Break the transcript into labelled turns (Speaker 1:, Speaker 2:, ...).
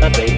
Speaker 1: Baby